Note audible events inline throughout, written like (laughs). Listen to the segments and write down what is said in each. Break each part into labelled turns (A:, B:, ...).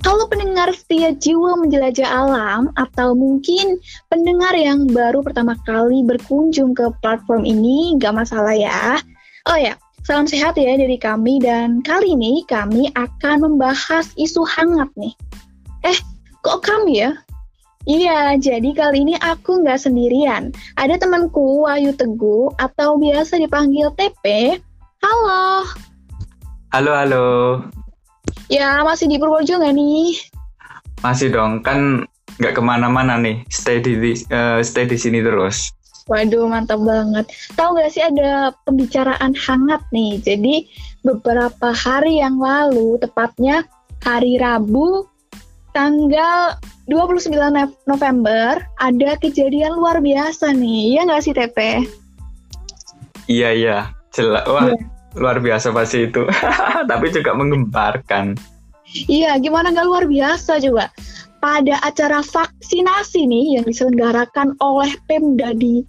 A: Kalau pendengar setia jiwa menjelajah alam atau mungkin pendengar yang baru pertama kali berkunjung ke platform ini, gak masalah ya. Oh ya, salam sehat ya dari kami dan kali ini kami akan membahas isu hangat nih. Eh, kok kami ya? Iya, jadi kali ini aku nggak sendirian. Ada temanku Wahyu Teguh atau biasa dipanggil TP. Halo.
B: Halo, halo.
A: Ya, masih di Purworejo nggak nih?
B: Masih dong, kan nggak ke mana-mana nih, stay di uh, stay di sini terus.
A: Waduh, mantap banget. Tahu nggak sih ada pembicaraan hangat nih. Jadi beberapa hari yang lalu, tepatnya hari Rabu, tanggal 29 November, ada kejadian luar biasa nih. Iya nggak sih, TP?
B: Iya, iya. Jelas. Wah, yeah luar biasa pasti itu. (laughs) Tapi juga mengembarkan.
A: Iya gimana nggak luar biasa juga pada acara vaksinasi nih yang diselenggarakan oleh Pemda di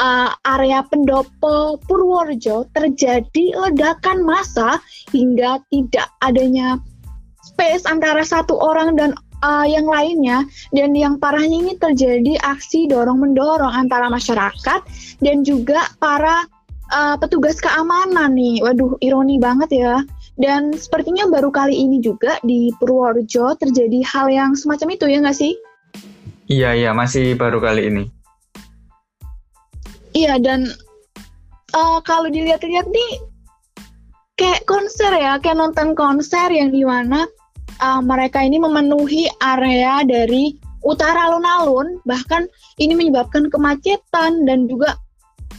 A: uh, area Pendopo Purworejo terjadi ledakan massa hingga tidak adanya space antara satu orang dan uh, yang lainnya. Dan yang parahnya ini terjadi aksi dorong mendorong antara masyarakat dan juga para uh, petugas keamanan nih. Waduh, ironi banget ya. Dan sepertinya baru kali ini juga di Purworejo terjadi hal yang semacam itu ya nggak sih?
B: Iya, iya, masih baru kali ini.
A: Iya, dan uh, kalau dilihat-lihat nih, kayak konser ya, kayak nonton konser yang di mana uh, mereka ini memenuhi area dari utara alun-alun, bahkan ini menyebabkan kemacetan dan juga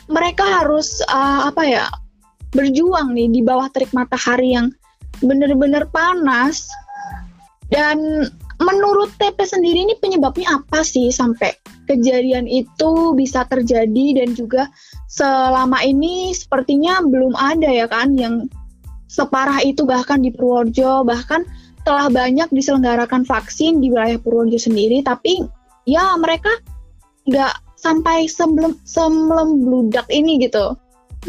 A: mereka harus uh, apa ya berjuang nih di bawah terik matahari yang benar-benar panas. Dan menurut TP sendiri ini penyebabnya apa sih sampai kejadian itu bisa terjadi? Dan juga selama ini sepertinya belum ada ya kan yang separah itu bahkan di Purworejo. Bahkan telah banyak diselenggarakan vaksin di wilayah Purworejo sendiri. Tapi ya mereka nggak sampai sebelum sebelum bludak ini gitu.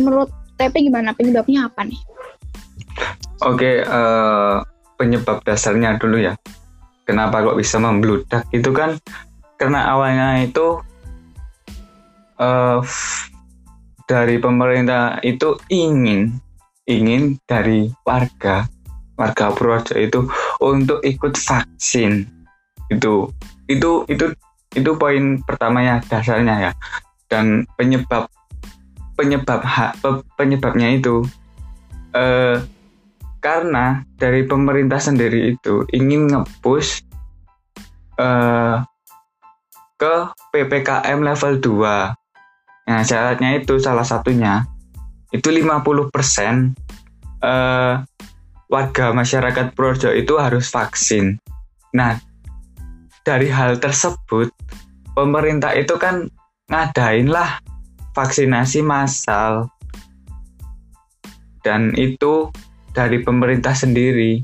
A: Menurut TP gimana penyebabnya apa nih?
B: Oke, uh, penyebab dasarnya dulu ya. Kenapa kok bisa membludak itu kan karena awalnya itu uh, dari pemerintah itu ingin ingin dari warga warga Purworejo itu untuk ikut vaksin itu itu itu itu poin pertamanya dasarnya ya. Dan penyebab penyebab penyebabnya itu eh, karena dari pemerintah sendiri itu ingin ngepush eh, ke PPKM level 2 nah syaratnya itu salah satunya itu 50% eh, warga masyarakat Purworejo itu harus vaksin. Nah dari hal tersebut pemerintah itu kan ngadain lah vaksinasi massal. Dan itu dari pemerintah sendiri.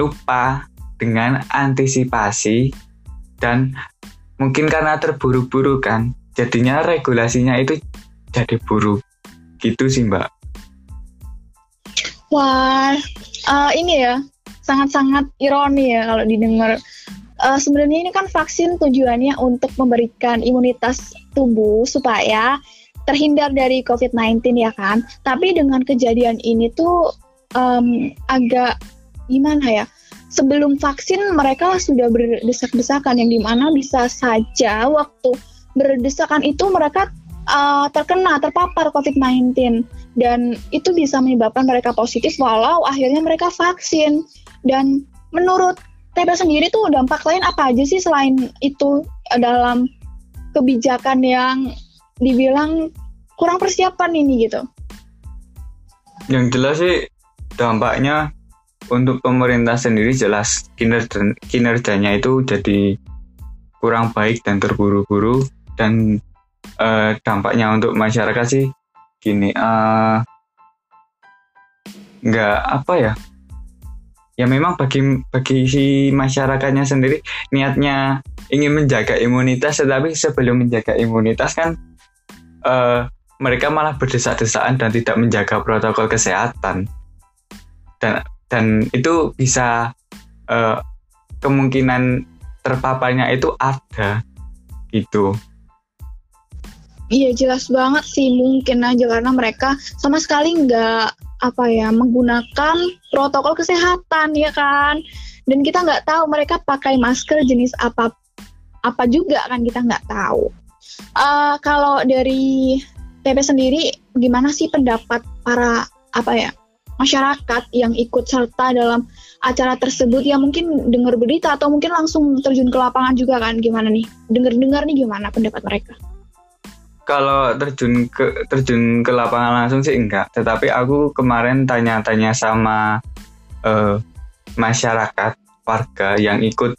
B: Lupa dengan antisipasi dan mungkin karena terburu-buru kan. Jadinya regulasinya itu jadi buruk gitu sih mbak.
A: Wah uh, ini ya sangat-sangat ironi ya kalau didengar uh, sebenarnya ini kan vaksin tujuannya untuk memberikan imunitas tubuh supaya terhindar dari COVID-19 ya kan. Tapi dengan kejadian ini tuh um, agak gimana ya? Sebelum vaksin mereka sudah berdesak-desakan yang di mana bisa saja waktu berdesakan itu mereka uh, terkena terpapar COVID-19 dan itu bisa menyebabkan mereka positif walau akhirnya mereka vaksin dan menurut TP sendiri tuh dampak lain apa aja sih selain itu dalam kebijakan yang dibilang kurang persiapan ini gitu?
B: Yang jelas sih dampaknya untuk pemerintah sendiri jelas kinerja, kinerjanya itu jadi kurang baik dan terburu-buru dan uh, dampaknya untuk masyarakat sih gini uh, nggak apa ya ya memang bagi bagi si masyarakatnya sendiri niatnya ingin menjaga imunitas tetapi sebelum menjaga imunitas kan uh, mereka malah berdesak-desakan dan tidak menjaga protokol kesehatan dan dan itu bisa uh, kemungkinan terpaparnya itu ada gitu.
A: Iya jelas banget sih mungkin aja karena mereka sama sekali nggak apa ya menggunakan protokol kesehatan ya kan? Dan kita nggak tahu mereka pakai masker jenis apa apa juga kan kita nggak tahu. Uh, kalau dari TP sendiri gimana sih pendapat para apa ya masyarakat yang ikut serta dalam acara tersebut? Ya mungkin dengar berita atau mungkin langsung terjun ke lapangan juga kan gimana nih? Dengar-dengar nih gimana pendapat mereka
B: kalau terjun ke terjun ke lapangan langsung sih enggak tetapi aku kemarin tanya-tanya sama uh, masyarakat warga yang ikut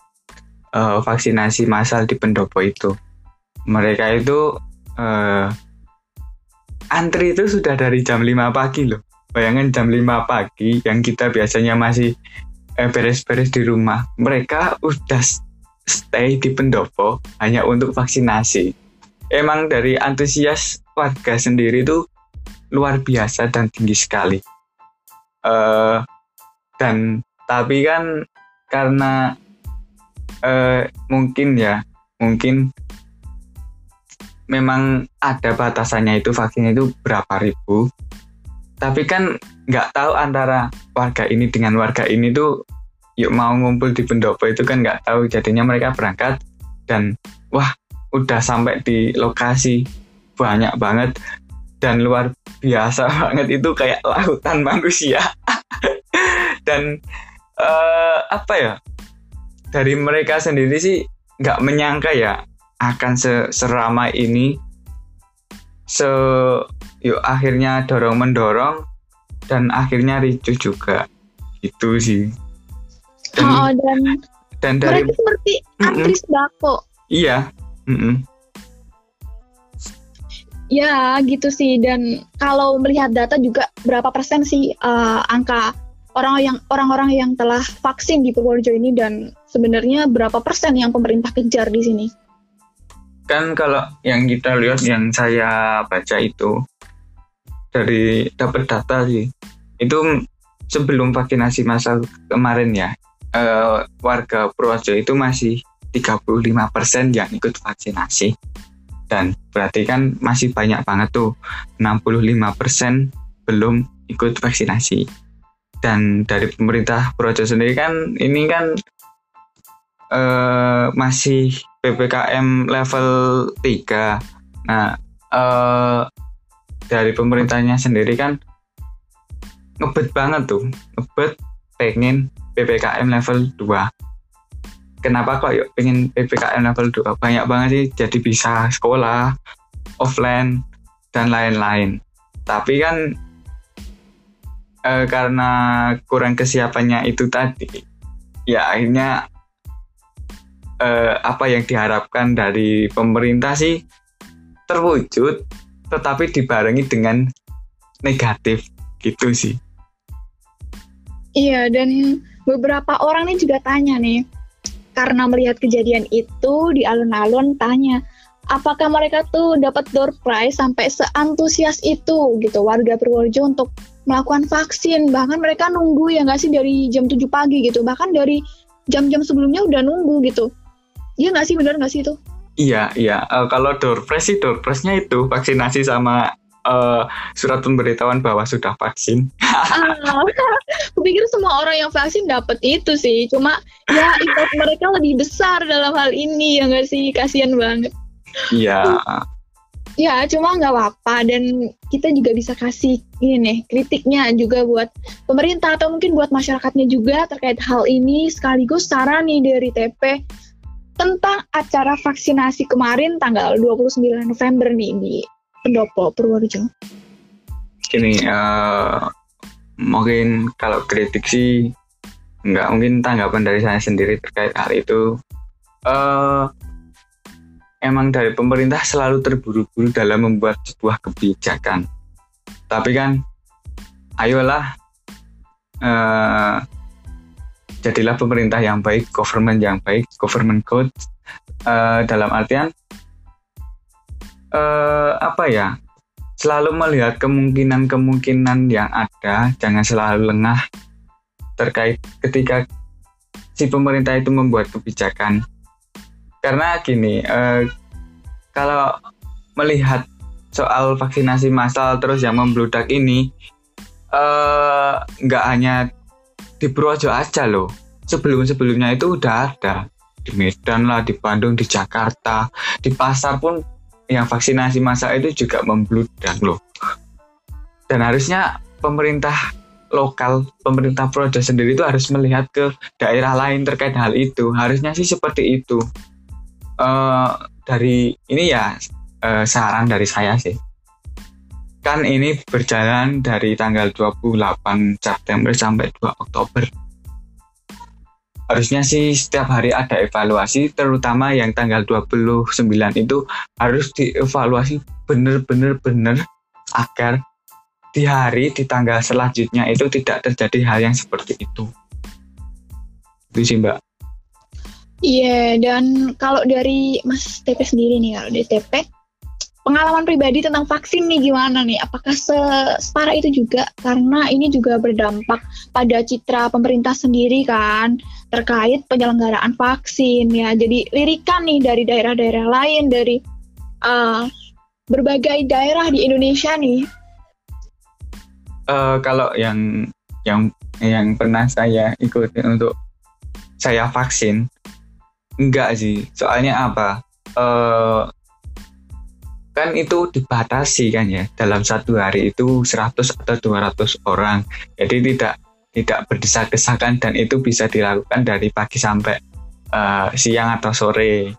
B: uh, vaksinasi massal di pendopo itu mereka itu uh, antri itu sudah dari jam 5 pagi loh Bayangin jam 5 pagi yang kita biasanya masih beres-beres di rumah. Mereka udah stay di pendopo hanya untuk vaksinasi. Emang dari antusias warga sendiri itu luar biasa dan tinggi sekali. Uh, dan tapi kan karena uh, mungkin ya mungkin memang ada batasannya itu vaksin itu berapa ribu tapi kan nggak tahu antara warga ini dengan warga ini tuh yuk mau ngumpul di pendopo itu kan nggak tahu jadinya mereka berangkat dan wah udah sampai di lokasi banyak banget dan luar biasa (laughs) banget itu kayak lautan manusia. (laughs) Dan uh, apa ya dari mereka sendiri sih nggak menyangka ya akan seramai ini. Se yuk akhirnya dorong mendorong dan akhirnya ricu juga. Itu sih.
A: Dan, oh, dan,
B: dan dari
A: mereka seperti antri sembako
B: iya mm -mm.
A: ya gitu sih dan kalau melihat data juga berapa persen sih uh, angka orang yang orang-orang yang telah vaksin di Purworejo ini dan sebenarnya berapa persen yang pemerintah kejar di sini
B: kan kalau yang kita lihat yang saya baca itu dari dapat data sih itu sebelum vaksinasi masa kemarin ya eh, warga Purworejo itu masih 35% yang ikut vaksinasi dan berarti kan masih banyak banget tuh 65% belum ikut vaksinasi dan dari pemerintah Purworejo sendiri kan ini kan eh, masih PPKM level 3. Nah, eh, dari pemerintahnya sendiri kan ngebet banget tuh, ngebet pengen PPKM level 2. Kenapa kok yuk pengen PPKM level 2? Banyak banget sih jadi bisa sekolah, offline, dan lain-lain. Tapi kan eh, karena kurang kesiapannya itu tadi, ya akhirnya eh, apa yang diharapkan dari pemerintah sih terwujud tetapi dibarengi dengan negatif gitu sih.
A: Iya dan beberapa orang nih juga tanya nih karena melihat kejadian itu di alun-alun tanya apakah mereka tuh dapat door prize sampai seantusias itu? Gitu. Warga Purworejo untuk melakukan vaksin. Bahkan mereka nunggu ya nggak sih dari jam 7 pagi gitu. Bahkan dari jam-jam sebelumnya udah nunggu gitu. Iya nggak sih? Benar nggak sih itu?
B: Iya iya. Uh, kalau doorpress sih doorpressnya itu vaksinasi sama uh, surat pemberitahuan bahwa sudah vaksin.
A: ah, (laughs) pikir semua orang yang vaksin dapat itu sih. Cuma ya impact mereka lebih besar dalam hal ini ya nggak sih? Kasian banget.
B: Iya.
A: Ya, cuma nggak apa-apa dan kita juga bisa kasih ini nih kritiknya juga buat pemerintah atau mungkin buat masyarakatnya juga terkait hal ini sekaligus saran nih dari TP tentang acara vaksinasi kemarin tanggal 29 November nih di Pendopo Purworejo.
B: Ini uh, mungkin kalau kritik sih nggak mungkin tanggapan dari saya sendiri terkait hal itu. Uh, emang dari pemerintah selalu terburu-buru dalam membuat sebuah kebijakan. Tapi kan, ayolah uh, jadilah pemerintah yang baik, government yang baik, government code uh, dalam artian uh, apa ya? Selalu melihat kemungkinan-kemungkinan yang ada, jangan selalu lengah terkait ketika si pemerintah itu membuat kebijakan karena gini uh, kalau melihat soal vaksinasi massal terus yang membludak ini uh, nggak hanya di Purworejo aja loh sebelum-sebelumnya itu udah ada di Medan lah, di Bandung, di Jakarta, di pasar pun yang vaksinasi massal itu juga membludak loh. Dan harusnya pemerintah lokal, pemerintah Purworejo sendiri itu harus melihat ke daerah lain terkait hal itu. Harusnya sih seperti itu. Uh, dari ini ya uh, saran dari saya sih. Kan ini berjalan dari tanggal 28 September sampai 2 Oktober harusnya sih setiap hari ada evaluasi terutama yang tanggal 29 itu harus dievaluasi bener-bener bener agar di hari di tanggal selanjutnya itu tidak terjadi hal yang seperti itu itu sih mbak
A: Iya, yeah, dan kalau dari Mas TP sendiri nih, kalau di TP, pengalaman pribadi tentang vaksin nih gimana nih? Apakah separah itu juga? Karena ini juga berdampak pada citra pemerintah sendiri kan terkait penyelenggaraan vaksin ya. Jadi lirikan nih dari daerah-daerah lain dari uh, berbagai daerah di Indonesia nih.
B: Uh, kalau yang yang yang pernah saya ikuti untuk saya vaksin enggak sih. Soalnya apa? Uh, kan itu dibatasi kan ya dalam satu hari itu 100 atau 200 orang jadi tidak tidak berdesak-desakan dan itu bisa dilakukan dari pagi sampai uh, siang atau sore.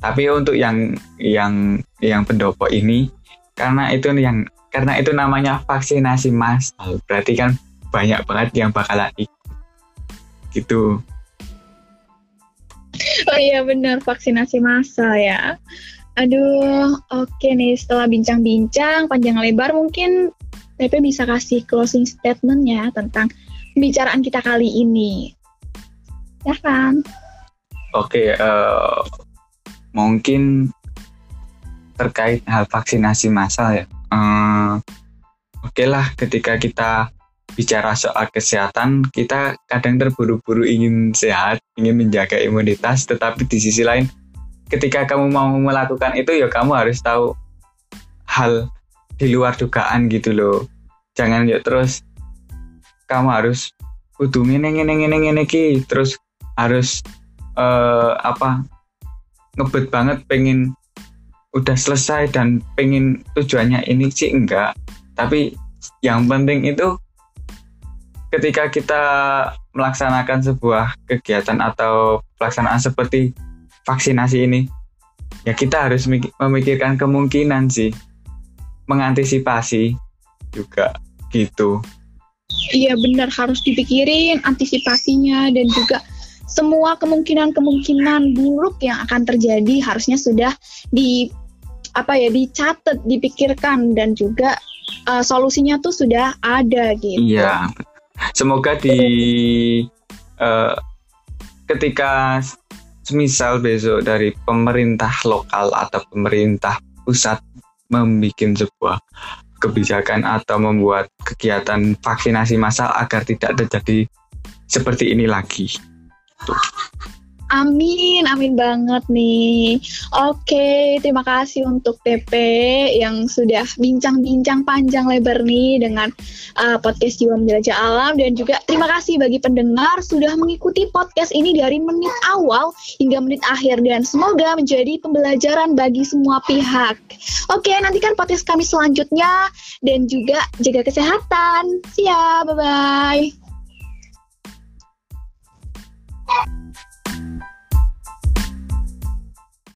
B: Tapi untuk yang yang yang pendopo ini karena itu yang karena itu namanya vaksinasi massal. Berarti kan banyak banget yang bakalan ikut gitu.
A: Oh iya benar vaksinasi massal ya. Aduh, oke nih setelah bincang-bincang panjang lebar mungkin Pepe bisa kasih closing statement ya tentang pembicaraan kita kali ini. Ya kan?
B: Oke, okay, uh, eh, mungkin terkait hal vaksinasi massal ya. Uh, Oke okay lah, ketika kita bicara soal kesehatan, kita kadang terburu-buru ingin sehat, ingin menjaga imunitas, tetapi di sisi lain ketika kamu mau melakukan itu ya kamu harus tahu hal di luar dugaan gitu loh jangan yuk terus kamu harus kudu ngene ngene ngene ngene ki. Terus harus uh, apa ngebet banget pengen udah selesai dan pengen tujuannya ini sih enggak. Tapi yang penting itu ketika kita melaksanakan sebuah kegiatan atau pelaksanaan seperti vaksinasi ini ya kita harus memikirkan kemungkinan sih mengantisipasi juga gitu
A: iya benar. Harus dipikirin antisipasinya dan juga semua kemungkinan-kemungkinan buruk yang akan terjadi harusnya sudah di apa ya dicatat dipikirkan dan juga uh, solusinya tuh sudah ada gitu.
B: Iya semoga di uh, ketika misal besok dari pemerintah lokal atau pemerintah pusat membuat sebuah kebijakan atau membuat kegiatan vaksinasi massal agar tidak terjadi seperti ini lagi. Tuh.
A: Amin, amin banget nih. Oke, terima kasih untuk TP yang sudah bincang-bincang panjang lebar nih dengan uh, podcast Jiwa Menjelajah Alam dan juga terima kasih bagi pendengar sudah mengikuti podcast ini dari menit awal hingga menit akhir dan semoga menjadi pembelajaran bagi semua pihak. Oke, nantikan podcast kami selanjutnya dan juga jaga kesehatan. See ya, bye-bye.